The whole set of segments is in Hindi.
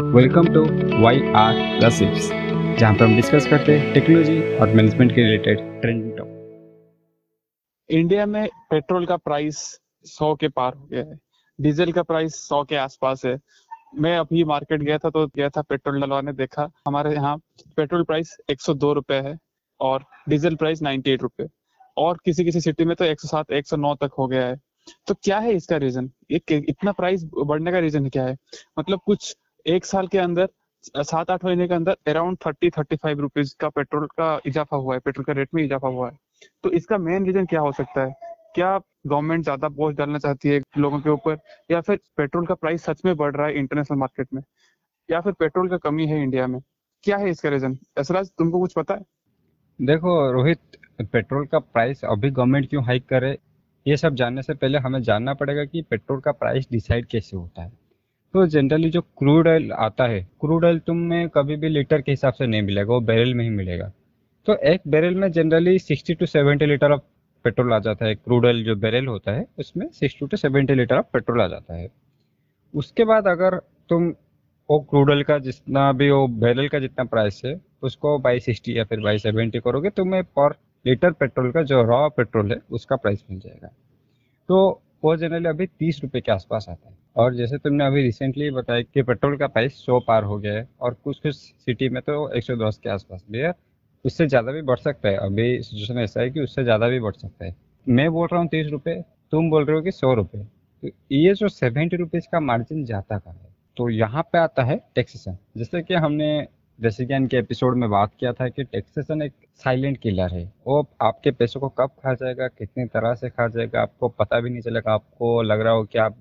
Welcome to Y R gossips जहाँ पर हम डिस्कस करते हैं टेक्नोलॉजी और मैनेजमेंट के रिलेटेड ट्रेंडिंग टॉपिक इंडिया में पेट्रोल का प्राइस सौ के पार हो गया है। डीजल का प्राइस सौ के आसपास है। मैं अभी मार्केट गया था तो गया था पेट्रोल डलवाने, देखा हमारे यहाँ पेट्रोल प्राइस एक सौ है और डीजल प्राइस नाइन्टी एट और किसी किसी सिटी में तो एक सौ सात, एक सौ नौ तक हो गया है। तो क्या है इसका रीजन इतना प्राइस बढ़ने का रीजन क्या है? मतलब कुछ एक साल के अंदर सात आठ महीने के अंदर around thirty thirty five rupees का पेट्रोल का इजाफा हुआ है पेट्रोल का रेट में इजाफा हुआ है। तो इसका मेन रीजन क्या हो सकता है? क्या गवर्नमेंट ज़्यादा बोझ डालना चाहती है लोगों के ऊपर? या फिर पेट्रोल का प्राइस सच में बढ़ रहा है इंटरनेशनल मार्केट में? या फिर पेट्रोल का कमी है इंडिया में? क्या है इसका रीजन ऐसा तुमको कुछ पता है? देखो, रोहित पेट्रोल का प्राइस अभी गवर्नमेंट क्यों हाइक करे? ये सब जानने से पहले हमें जानना पड़ेगा कि पेट्रोल का प्राइस डिसाइड कैसे होता है। तो जनरली जो क्रूड ऑयल आता है क्रूड ऑयल तुम्हें कभी भी लीटर के हिसाब से नहीं मिलेगा, वो बैरल में ही मिलेगा। तो एक बैरल में generally 60 to 70 litre of petrol आ जाता है। क्रूड ऑयल जो बैरल होता है, उसमें 60 टू 70 लीटर ऑफ़ पेट्रोल आ जाता है। उसके बाद अगर तुम वो क्रूड ऑयल का जितना भी वो बैरल का जितना प्राइस है, उसको बाई सिक्सटी या फिर बाई सेवेंटी करोगे, तुम्हें पर लीटर पेट्रोल का जो रॉ पेट्रोल है, उसका प्राइस मिल जाएगा। तो वो जनरली अभी तीस रुपये के आसपास आता है। और जैसे तुमने अभी रिसेंटली बताया कि पेट्रोल का प्राइस सौ पार हो गया है और कुछ कुछ सिटी में तो एक सौ दस के आसपास भी है। उससे ज़्यादा भी बढ़ सकता है। अभी सिचुएशन ऐसा है कि उससे ज़्यादा भी बढ़ सकता है। मैं बोल रहा हूँ तीस रुपये तुम बोल रहे हो कि सौ रुपये तो ये जो सेवेंटी रुपीज़ का मार्जिन जाता का है? तो यहाँ पे आता है टैक्सेशन जैसे कि हमने जैसे कि इनके एपिसोड में बात किया था कि टैक्सेशन एक साइलेंट किलर है। वो आपके पैसों को कब खा जाएगा, कितनी तरह से खा जाएगा, आपको पता भी नहीं चलेगा। आपको लग रहा हो कि आप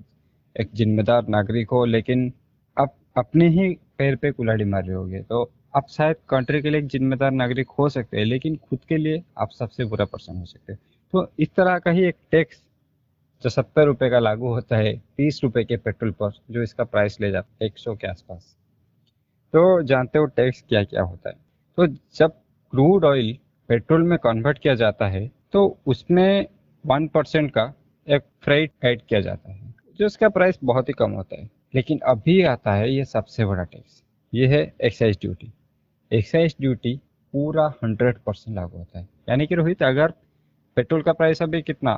एक जिम्मेदार नागरिक हो, लेकिन आप अपने ही पैर पे कुल्हाड़ी मार रहे होगे। तो आप शायद कंट्री के लिए एक जिम्मेदार नागरिक हो सकते हैं, लेकिन खुद के लिए आप सबसे बुरा पर्सन हो सकते हैं। तो इस तरह का ही एक टैक्स जो सत्तर रुपये का लागू होता है, तीस रुपए के पेट्रोल पर, जो इसका प्राइस ले जाता है, एक सौ के आसपास। तो जानते हो टैक्स क्या क्या होता है? तो जब क्रूड ऑयल पेट्रोल में कन्वर्ट किया जाता है तो उसमें वन परसेंट का एक फ्रेट ऐड किया जाता है, जो उसका प्राइस बहुत ही कम होता है। लेकिन अभी आता है ये सबसे बड़ा टैक्स, ये है एक्साइज ड्यूटी। एक्साइज ड्यूटी पूरा हंड्रेड परसेंट लागू होता है। यानी कि रोहित, अगर पेट्रोल का प्राइस अभी कितना,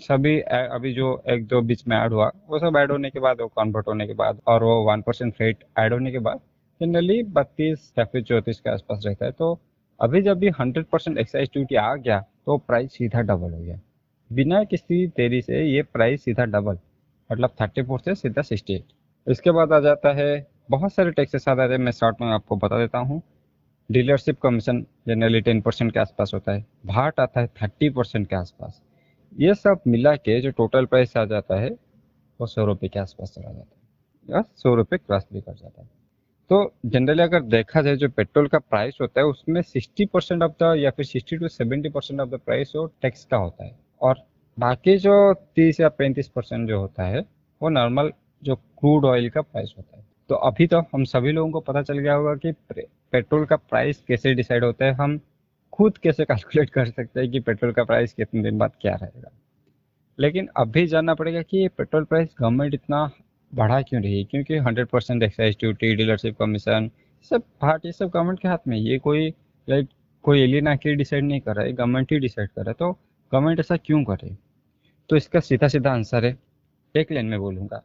सभी अभी जो एक दो बीच में ऐड हुआ, वो सब ऐड होने के बाद, वो कन्वर्ट होने के बाद, और वो वन परसेंट फ्रेट ऐड होने के बाद जनरली बत्तीस या फिर चौतीस के आसपास रहता है। तो अभी जब भी हंड्रेड परसेंट एक्साइज ड्यूटी आ गया तो प्राइस सीधा डबल हो गया। बिना किसी देरी से ये प्राइस सीधा डबल मतलब थर्टी फोर से सीधा सिक्सटी एट इसके बाद आ जाता है, बहुत सारे टैक्सेस आ जाते हैं। मैं शॉर्ट में आपको बता देता हूँ। Dealership commission generally ten percent के आसपास होता है। भाट आता है थर्टी परसेंट के आसपास। ये सब मिला के जो टोटल प्राइस आ जाता है, वो सौ रुपये के आसपास चला जाता है। या सौ रुपये क्रॉस भी कर जाता है। तो जनरली अगर देखा जाए, जो पेट्रोल का प्राइस होता है, उसमें 60 परसेंट ऑफ़ द या फिर 60 to 70 percent of the price वो टैक्स का होता है। और बाकी जो 30 या 35 परसेंट जो होता है, वो नॉर्मल जो क्रूड ऑयल का प्राइस होता है। तो अभी तो हम सभी लोगों को पता चल गया होगा कि पेट्रोल का प्राइस कैसे डिसाइड होता है। हम खुद कैसे कैलकुलेट कर सकते हैं कि पेट्रोल का प्राइस कितने दिन बाद क्या रहेगा। लेकिन अभी जानना पड़ेगा कि पेट्रोल प्राइस गवर्नमेंट इतना बढ़ा क्यों रही है? क्योंकि hundred percent excise duty dealership commission सब पार्ट ये सब गवर्नमेंट के हाथ में ये कोई लाइक कोई एलियन आके डिसाइड नहीं कर रहा है गवर्नमेंट ही डिसाइड कर रहा है। तो गवर्नमेंट ऐसा क्यों करे तो इसका सीधा सीधा आंसर है। एक लाइन में बोलूँगा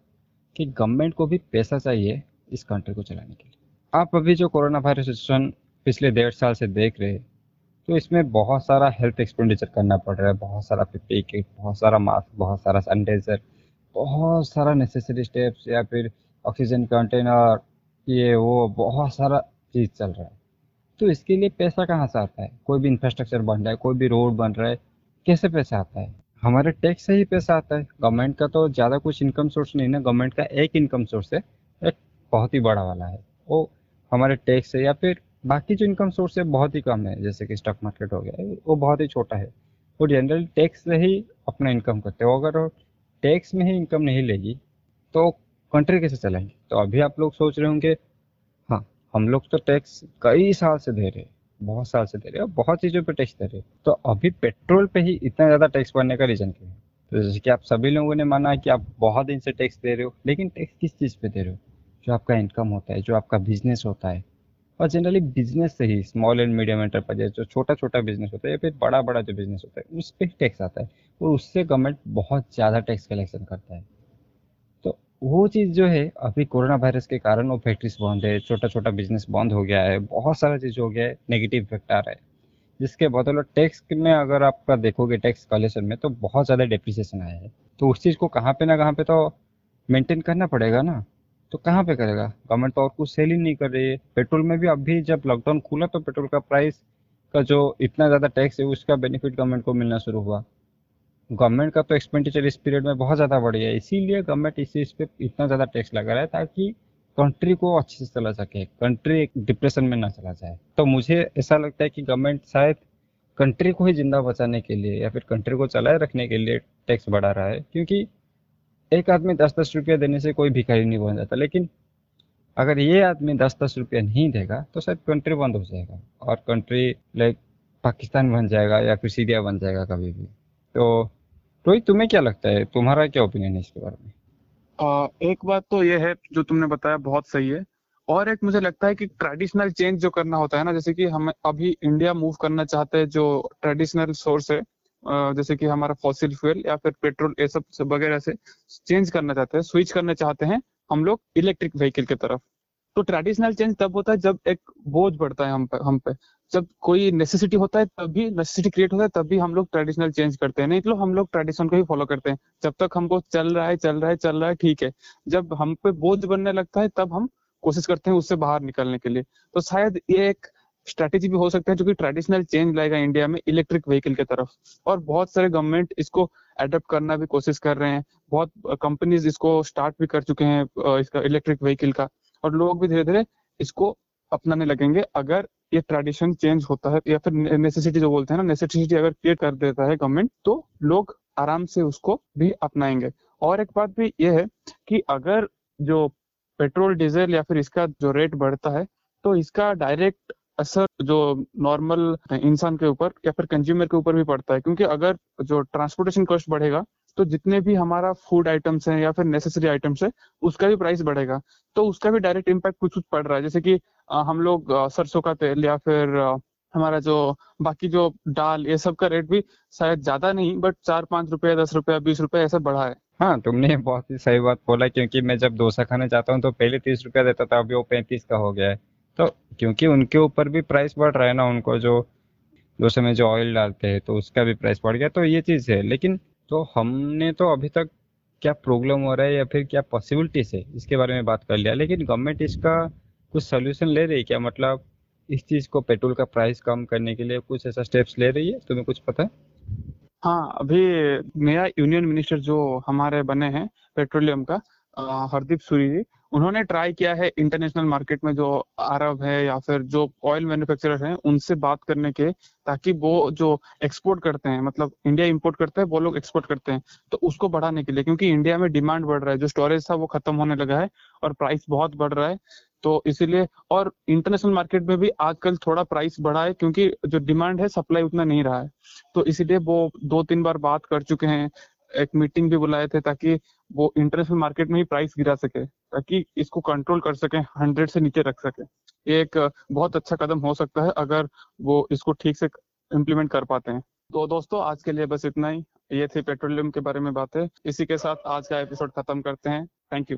कि गवर्नमेंट को भी पैसा चाहिए इस कंट्री को चलाने के लिए। आप अभी जो कोरोना वायरस सिचुएशन पिछले डेढ़ साल से देख रहे हैं तो इसमें बहुत सारा हेल्थ एक्सपेंडिचर करना पड़ रहा है। बहुत सारा पी किट बहुत सारा मास्क बहुत सारा सैनिटाइजर बहुत सारा नेसेसरी स्टेप्स या फिर ऑक्सीजन कंटेनर ये, वो, बहुत सारा चीज़ चल रहा है। तो इसके लिए पैसा कहाँ से आता है? कोई भी इंफ्रास्ट्रक्चर बन रहा है, कोई भी रोड बन रहा है, कैसे पैसा आता है? हमारे टैक्स से ही पैसा आता है। गवर्नमेंट का तो ज़्यादा कुछ इनकम सोर्स नहीं ना गवर्नमेंट का एक इनकम सोर्स है, एक बहुत ही बड़ा वाला है। वो हमारे टैक्स से या फिर बाकी जो इनकम सोर्स है, बहुत ही कम है, जैसे कि स्टॉक मार्केट हो गया, वो बहुत ही छोटा है। वो जनरल टैक्स से ही अपना इनकम करते हो। अगर टैक्स में ही इनकम नहीं लेगी तो कंट्री कैसे चलाएँगे? तो अभी आप लोग सोच रहे होंगे हाँ हम लोग तो टैक्स कई साल से दे रहे बहुत साल से दे रहे और बहुत चीज़ों पे टैक्स दे रहे तो अभी पेट्रोल पे ही इतना ज़्यादा टैक्स बढ़ने का रीज़न क्या है? तो जैसे कि आप सभी लोगों ने माना कि आप बहुत दिन से टैक्स दे रहे हो, लेकिन टैक्स किस चीज़ पे दे रहे हो? जो आपका इनकम होता है, जो आपका बिज़नेस होता है और जनरली बिज़नेस से ही स्मॉल एंड मीडियम एंटरप्राइजेस जो छोटा छोटा बिज़नेस होता है, या फिर बड़ा बड़ा जो बिज़नेस होता है, उस पर टैक्स आता है। और उससे गवर्नमेंट बहुत ज़्यादा टैक्स कलेक्शन करता है। तो वो चीज़ जो है, अभी कोरोना वायरस के कारण वो फैक्ट्रीज बंद है छोटा छोटा बिज़नेस बंद हो गया है, बहुत सारा चीज़ हो गया है नेगेटिव इफ़ेक्ट आ रहा है। जिसके बदौलत टैक्स में अगर आपका देखोगे टैक्स कलेक्शन में तो बहुत ज़्यादा डिप्रिसिएशन आया है। तो उस चीज़ को कहाँ पे ना कहाँ पे तो मेंटेन करना पड़ेगा ना। तो कहाँ पे करेगा? गवर्नमेंट तो और कुछ सेल ही नहीं कर रही है। पेट्रोल में भी अभी जब लॉकडाउन खुला तो पेट्रोल का प्राइस का जो इतना ज़्यादा टैक्स है, उसका बेनिफिट गवर्नमेंट को मिलना शुरू हुआ। गवर्नमेंट का तो एक्सपेंडिचर इस पीरियड में बहुत ज़्यादा बढ़ गया इसीलिए गवर्नमेंट इस चीज़ पे इतना ज़्यादा टैक्स लगा रहा है ताकि कंट्री को अच्छे से चला सके। कंट्री एक डिप्रेशन में ना चला जाए। तो मुझे ऐसा लगता है कि गवर्नमेंट शायद कंट्री को ही ज़िंदा बचाने के लिए या फिर कंट्री को चलाए रखने के लिए टैक्स बढ़ा रहा है। क्योंकि एक आदमी दस दस रुपया देने से कोई भिखारी नहीं बन जाता। लेकिन अगर ये आदमी दस दस रुपया नहीं देगा तो शायद कंट्री बंद हो जाएगा और कंट्री लाइक पाकिस्तान बन जाएगा या फिर सीरिया बन जाएगा कभी भी। तो रोहित तुम्हें क्या लगता है? तुम्हारा क्या ओपिनियन है इसके बारे में? आ, एक बात तो ये है जो तुमने बताया बहुत सही है। और एक मुझे लगता है कि ट्रेडिशनल चेंज जो करना होता है ना जैसे कि हम अभी इंडिया मूव करना चाहते हैं जो ट्रेडिशनल सोर्स है जैसे कि हमारा फॉसिल फ्यूल या फिर पेट्रोल ये सब वगैरह से चेंज करना चाहते हैं स्विच करना चाहते हैं हम लोग इलेक्ट्रिक व्हीकल की तरफ़। तो ट्रेडिशनल चेंज तब होता है जब एक बोझ बढ़ता है हम पे हम पे। जब कोई नेसेसिटी होता है तब भी नेसेसिटी क्रिएट होता है तब भी हम लोग ट्रेडिशनल चेंज करते हैं। नहीं तो हम लोग ट्रेडिशन को ही फॉलो करते हैं। जब तक हमको चल रहा है, चल रहा है, चल रहा है, ठीक है। जब हम पे बोझ बनने लगता है, तब हम कोशिश करते हैं उससे बाहर निकलने के लिए। तो शायद ये एक स्ट्रेटेजी भी हो सकता है जो कि ट्रेडिशनल चेंज लाएगा इंडिया में इलेक्ट्रिक व्हीकल की तरफ़। और बहुत सारे गवर्नमेंट इसको एडप्ट करना भी कोशिश कर रहे हैं। बहुत कंपनीज़ इसको स्टार्ट भी कर चुके हैं इसका इलेक्ट्रिक व्हीकल का। और लोग भी धीरे धीरे इसको अपनाने लगेंगे अगर ये ट्रेडिशन चेंज होता है या फिर नेसेसिटी जो बोलते हैं ना नेसेसिटी अगर क्रिएट कर देता है गवर्नमेंट तो लोग आराम से उसको भी अपनाएँगे। और एक बात भी ये है कि अगर जो पेट्रोल डीजल या फिर इसका जो रेट बढ़ता है तो इसका डायरेक्ट असर जो नॉर्मल इंसान के ऊपर या फिर कंज्यूमर के ऊपर भी पड़ता है। क्योंकि अगर जो ट्रांसपोर्टेशन कॉस्ट बढ़ेगा तो जितने भी हमारा फ़ूड आइटम्स हैं या फिर नेसेसरी आइटम्स है, उसका भी प्राइस बढ़ेगा। तो उसका भी डायरेक्ट इम्पैक्ट कुछ कुछ पड़ रहा है। जैसे कि हम लोग सरसों का तेल या फिर हमारा जो बाकी जो दाल, ये सब का रेट भी शायद ज़्यादा नहीं बट चार, पाँच रुपए दस रुपया, बीस रुपए ऐसा बढ़ा है। हाँ तुमने बहुत ही सही बात बोला, क्योंकि मैं जब डोसा खाने जाता हूँ तो पहले तीस रुपया देता था, अभी वो पैंतीस का हो गया है। तो क्योंकि उनके ऊपर भी प्राइस बढ़ रहा है ना, उनको जो डोसे में जो ऑयल डालते हैं तो उसका भी प्राइस बढ़ गया तो ये चीज़ है। लेकिन तो हमने तो अभी तक क्या प्रॉब्लम हो रहा है या फिर क्या पॉसिबिलिटीज है, इसके बारे में बात कर लिया। लेकिन गवर्नमेंट इसका कुछ सोल्यूशन ले रही है क्या? मतलब इस चीज़ को पेट्रोल का प्राइस कम करने के लिए कुछ ऐसा स्टेप्स ले रही है? तुम्हें कुछ पता है? हाँ अभी नया यूनियन मिनिस्टर जो हमारे बने हैं पेट्रोलियम का हरदीप सूरी जी उन्होंने ट्राई किया है इंटरनेशनल मार्केट में जो अरब है या फिर जो ऑयल मैन्युफैक्चरर हैं, उनसे बात करने के, ताकि वो जो एक्सपोर्ट करते हैं मतलब इंडिया इंपोर्ट करते हैं, वो लोग एक्सपोर्ट करते हैं तो उसको बढ़ाने के लिए, क्योंकि इंडिया में डिमांड बढ़ रहा है, जो स्टोरेज था वो खत्म होने लगा है और प्राइस बहुत बढ़ रहा है तो इसीलिए, और इंटरनेशनल मार्केट में भी आजकल थोड़ा प्राइस बढ़ा है, क्योंकि जो डिमांड है सप्लाई उतना नहीं रहा है तो इसीलिए वो दो तीन बार बात कर चुके हैं एक मीटिंग भी बुलाए थे ताकि वो इंटरनेशनल मार्केट में ही प्राइस गिरा सके, ताकि इसको कंट्रोल कर सके हंड्रेड से नीचे रख सके। ये एक, बहुत अच्छा कदम हो सकता है अगर वो इसको ठीक से इम्प्लीमेंट कर पाते हैं। तो दोस्तों, आज के लिए बस इतना ही। ये थी पेट्रोलियम के बारे में बातें। इसी के साथ आज का एपिसोड खत्म करते हैं। Thank you